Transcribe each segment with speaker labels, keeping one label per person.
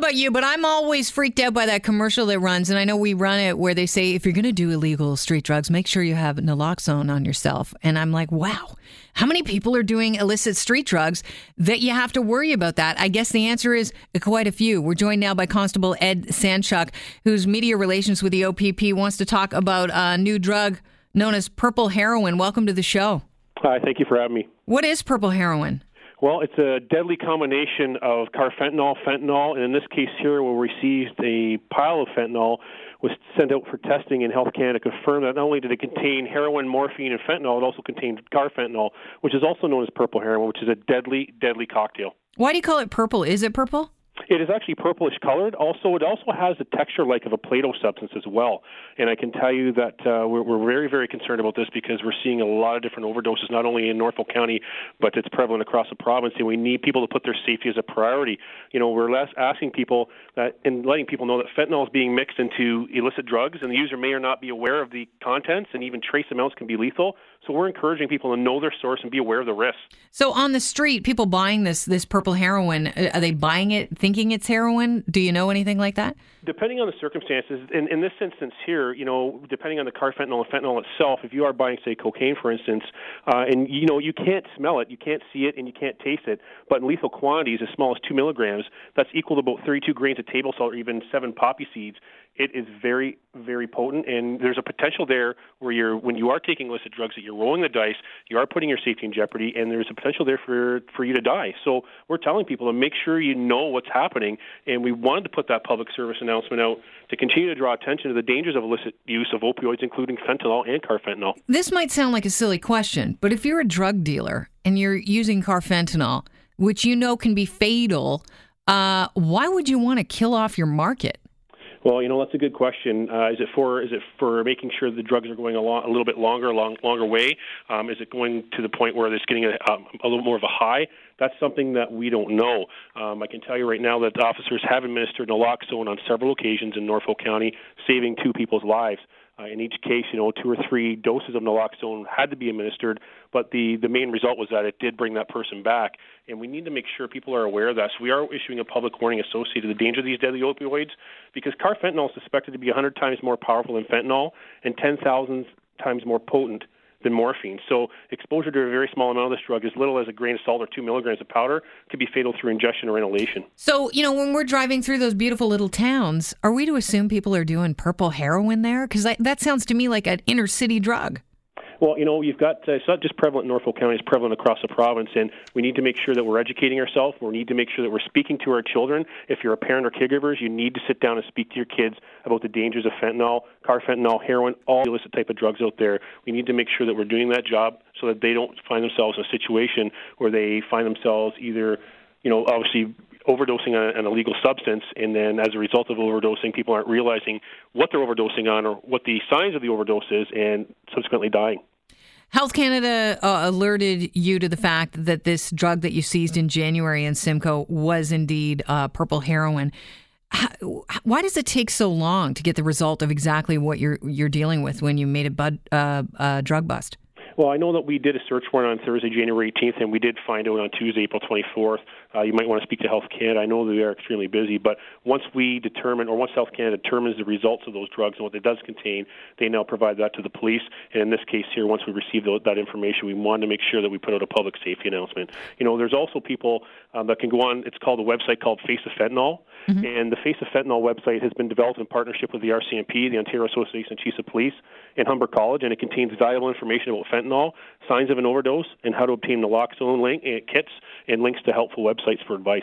Speaker 1: about you, but I'm always freaked out by that commercial that runs, and I know we run it where they say if you're going to do illegal street drugs, make sure you have naloxone on yourself. And I'm like, wow, how many people are doing illicit street drugs that you have to worry about that? I guess the answer is quite a few. We're joined now by Constable Ed Sanchuk, whose media relations with the OPP wants to talk about a new drug known as purple heroin. Welcome to the show.
Speaker 2: Hi, thank you for having me.
Speaker 1: What is purple heroin?
Speaker 2: Well, it's a deadly combination of carfentanil, fentanyl, and in this case here, we received a pile of fentanyl was sent out for testing, and Health Canada confirmed that not only did it contain heroin, morphine, and fentanyl, it also contained carfentanil, which is also known as purple heroin, which is a deadly, deadly cocktail.
Speaker 1: Why do you call it purple? Is it purple?
Speaker 2: It is actually purplish colored. Also, it also has a texture like of a Play-Doh substance as well. And I can tell you that uh, we're, we're very, very concerned about this because we're seeing a lot of different overdoses, not only in Norfolk County, but it's prevalent across the province. And we need people to put their safety as a priority. You know, we're less asking people that and letting people know that fentanyl is being mixed into illicit drugs, and the user may or not be aware of the contents, and even trace amounts can be lethal. So we're encouraging people to know their source and be aware of the risks.
Speaker 1: So on the street, people buying this this purple heroin, uh, are they buying it thinking it's heroin? Do you know anything like that?
Speaker 2: Depending on the circumstances, in, in this instance here, you know, depending on the carfentanil and fentanyl itself, if you are buying, say, cocaine, for instance, uh, and you know you can't smell it, you can't see it, and you can't taste it, but in lethal quantities, as small as two milligrams, that's equal to about 32 grains of table salt or even seven poppy seeds it is very, very potent, and there's a potential there where you're when you are taking illicit drugs that you're rolling the dice, you are putting your safety in jeopardy, and there's a potential there for for you to die. So we're telling people to make sure you know what's happening, and we wanted to put that public service announcement out to continue to draw attention to the dangers of illicit use of opioids, including fentanyl and carfentanil.
Speaker 1: This might sound like a silly question, but if you're a drug dealer and you're using carfentanil, which you know can be fatal, uh, why would you want to kill off your market?
Speaker 2: Well, you know that's a good question. Uh, is it for is it for making sure the drugs are going a, a little bit longer, long, longer way? Um, is it going to the point where it's getting a, um, a little more of a high? That's something that we don't know. Um, I can tell you right now that officers have administered naloxone on several occasions in Norfolk County, saving two people's lives. Uh, in each case, you know, two or three doses of naloxone had to be administered, but the, the main result was that it did bring that person back. And we need to make sure people are aware of that. So we are issuing a public warning associated with the danger of these deadly opioids because carfentanil is suspected to be 100 times more powerful than fentanyl and 10,000 times more potent than morphine. So exposure to a very small amount of this drug, as little as a grain of salt or two milligrams of powder, could be fatal through ingestion or inhalation.
Speaker 1: So, you know, when we're driving through those beautiful little towns, are we to assume people are doing purple heroin there? Because that sounds to me like an inner city drug.
Speaker 2: Well, you know, you've got uh, it's not just prevalent in Norfolk County; it's prevalent across the province, and we need to make sure that we're educating ourselves. We need to make sure that we're speaking to our children. If you're a parent or caregivers, you need to sit down and speak to your kids about the dangers of fentanyl, carfentanil, heroin, all the illicit type of drugs out there. We need to make sure that we're doing that job so that they don't find themselves in a situation where they find themselves either, you know, obviously overdosing on an illegal substance, and then as a result of overdosing, people aren't realizing what they're overdosing on or what the signs of the overdose is, and subsequently dying.
Speaker 1: Health Canada uh, alerted you to the fact that this drug that you seized in January in Simcoe was indeed uh, purple heroin. How, why does it take so long to get the result of exactly what you're you're dealing with when you made a bud, uh, drug bust?
Speaker 2: Well, I know that we did a search warrant on Thursday, January 18th, and we did find out on Tuesday, April 24th. Uh, you might want to speak to Health Canada. I know that they are extremely busy, but once we determine, or once Health Canada determines the results of those drugs and what it does contain, they now provide that to the police. And in this case here, once we receive that information, we want to make sure that we put out a public safety announcement. You know, there's also people um, that can go on. It's called a website called Face of Fentanyl, mm-hmm. and the Face of Fentanyl website has been developed in partnership with the RCMP, the Ontario Association of Chiefs of Police, and Humber College, and it contains valuable information about fentanyl, signs of an overdose, and how to obtain naloxone link, uh, kits and links to helpful websites for advice.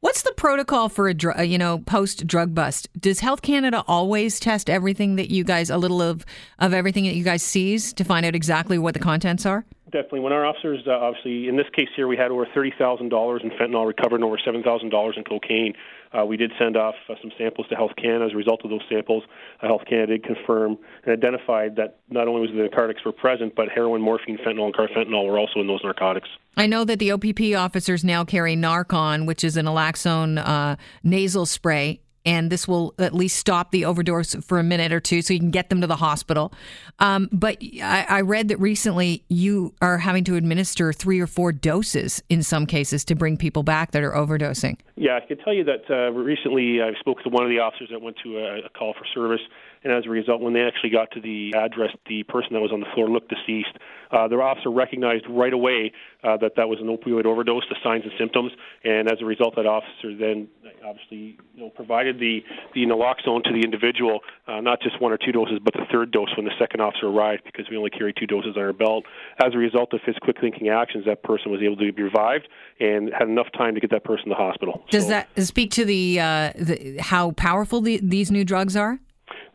Speaker 1: What's the protocol for a you know post drug bust? Does Health Canada always test everything that you guys a little of of everything that you guys seize to find out exactly what the contents are?
Speaker 2: Definitely. When our officers, uh, obviously, in this case here, we had over thirty thousand dollars in fentanyl recovered and over seven thousand dollars in cocaine. Uh, we did send off uh, some samples to Health Canada. As a result of those samples, uh, Health Canada did confirm and identified that not only was the narcotics were present, but heroin, morphine, fentanyl, and carfentanil were also in those narcotics.
Speaker 1: I know that the OPP officers now carry Narcan, which is an naloxone uh, nasal spray and this will at least stop the overdose for a minute or two so you can get them to the hospital. Um, but I, I, read that recently you are having to administer three or four doses in some cases to bring people back that are overdosing.
Speaker 2: Yeah, I can tell you that uh, recently I spoke to one of the officers that went to a, a call for service, and as a result, when they actually got to the address, the person that was on the floor looked deceased. Uh, their officer recognized right away uh, that that was an opioid overdose, the signs and symptoms, and as a result, that officer then obviously you know, provided the, the naloxone to the individual, uh, not just one or two doses, but the third dose when the second officer arrived, because we only carry two doses on our belt. As a result of his quick thinking actions, that person was able to be revived and had enough time to get that person to the hospital.
Speaker 1: Does so, that speak to the, uh, the how powerful the, these new drugs are?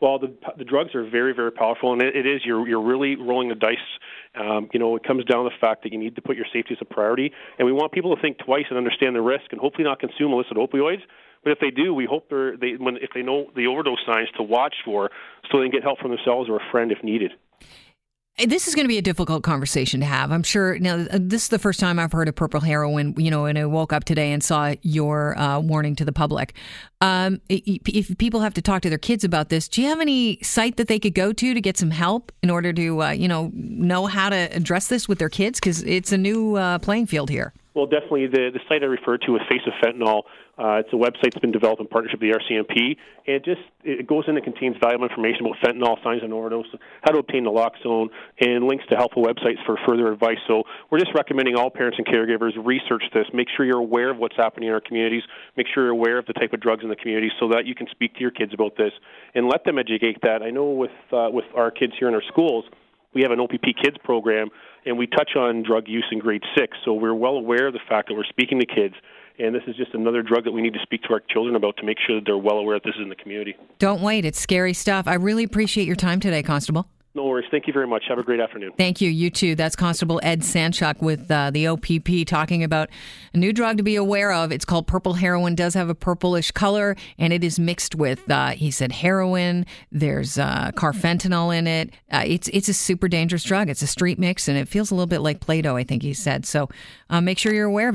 Speaker 2: Well, the the drugs are very very powerful, and it, it is you're you're really rolling the dice. Um, you know, it comes down to the fact that you need to put your safety as a priority, and we want people to think twice and understand the risk, and hopefully not consume illicit opioids. But if they do, we hope they're they when if they know the overdose signs to watch for, so they can get help from themselves or a friend if needed.
Speaker 1: This is going to be a difficult conversation to have. I'm sure. Now, uh, this is the first time I've heard of purple heroin. You know, and I woke up today and saw your uh, warning to the public. Um, if people have to talk to their kids about this, do you have any site that they could go to to get some help in order to, uh, you know, know how to address this with their kids? Because it's a new uh, playing field here.
Speaker 2: Well, definitely. The, the site I referred to is Face of Fentanyl. Uh, it's a website that's been developed in partnership with the RCMP, and it just it goes in and contains valuable information about fentanyl, signs of overdose, how to obtain naloxone, and links to helpful websites for further advice. So we're just recommending all parents and caregivers research this. Make sure you're aware of what's happening in our communities. Make sure you're aware of the type of drugs in the community, so that you can speak to your kids about this and let them educate that. I know with uh, with our kids here in our schools we have an OPP Kids program, and we touch on drug use in grade six. So we're well aware of the fact that we're speaking to kids. And this is just another drug that we need to speak to our children about to make sure that they're well aware that this is in the community.
Speaker 1: Don't wait. It's scary stuff. I really appreciate your time today, Constable.
Speaker 2: No worries. Thank you very much. Have a great afternoon.
Speaker 1: Thank you. You too. That's Constable Ed Sanchuk with uh, the OPP talking about a new drug to be aware of. It's called purple heroin. Does have a purplish color, and it is mixed with, uh, he said, heroin. There's uh, carfentanil in it. Uh, it's it's a super dangerous drug. It's a street mix, and it feels a little bit like Play-Doh. I think he said. So uh, make sure you're aware of it.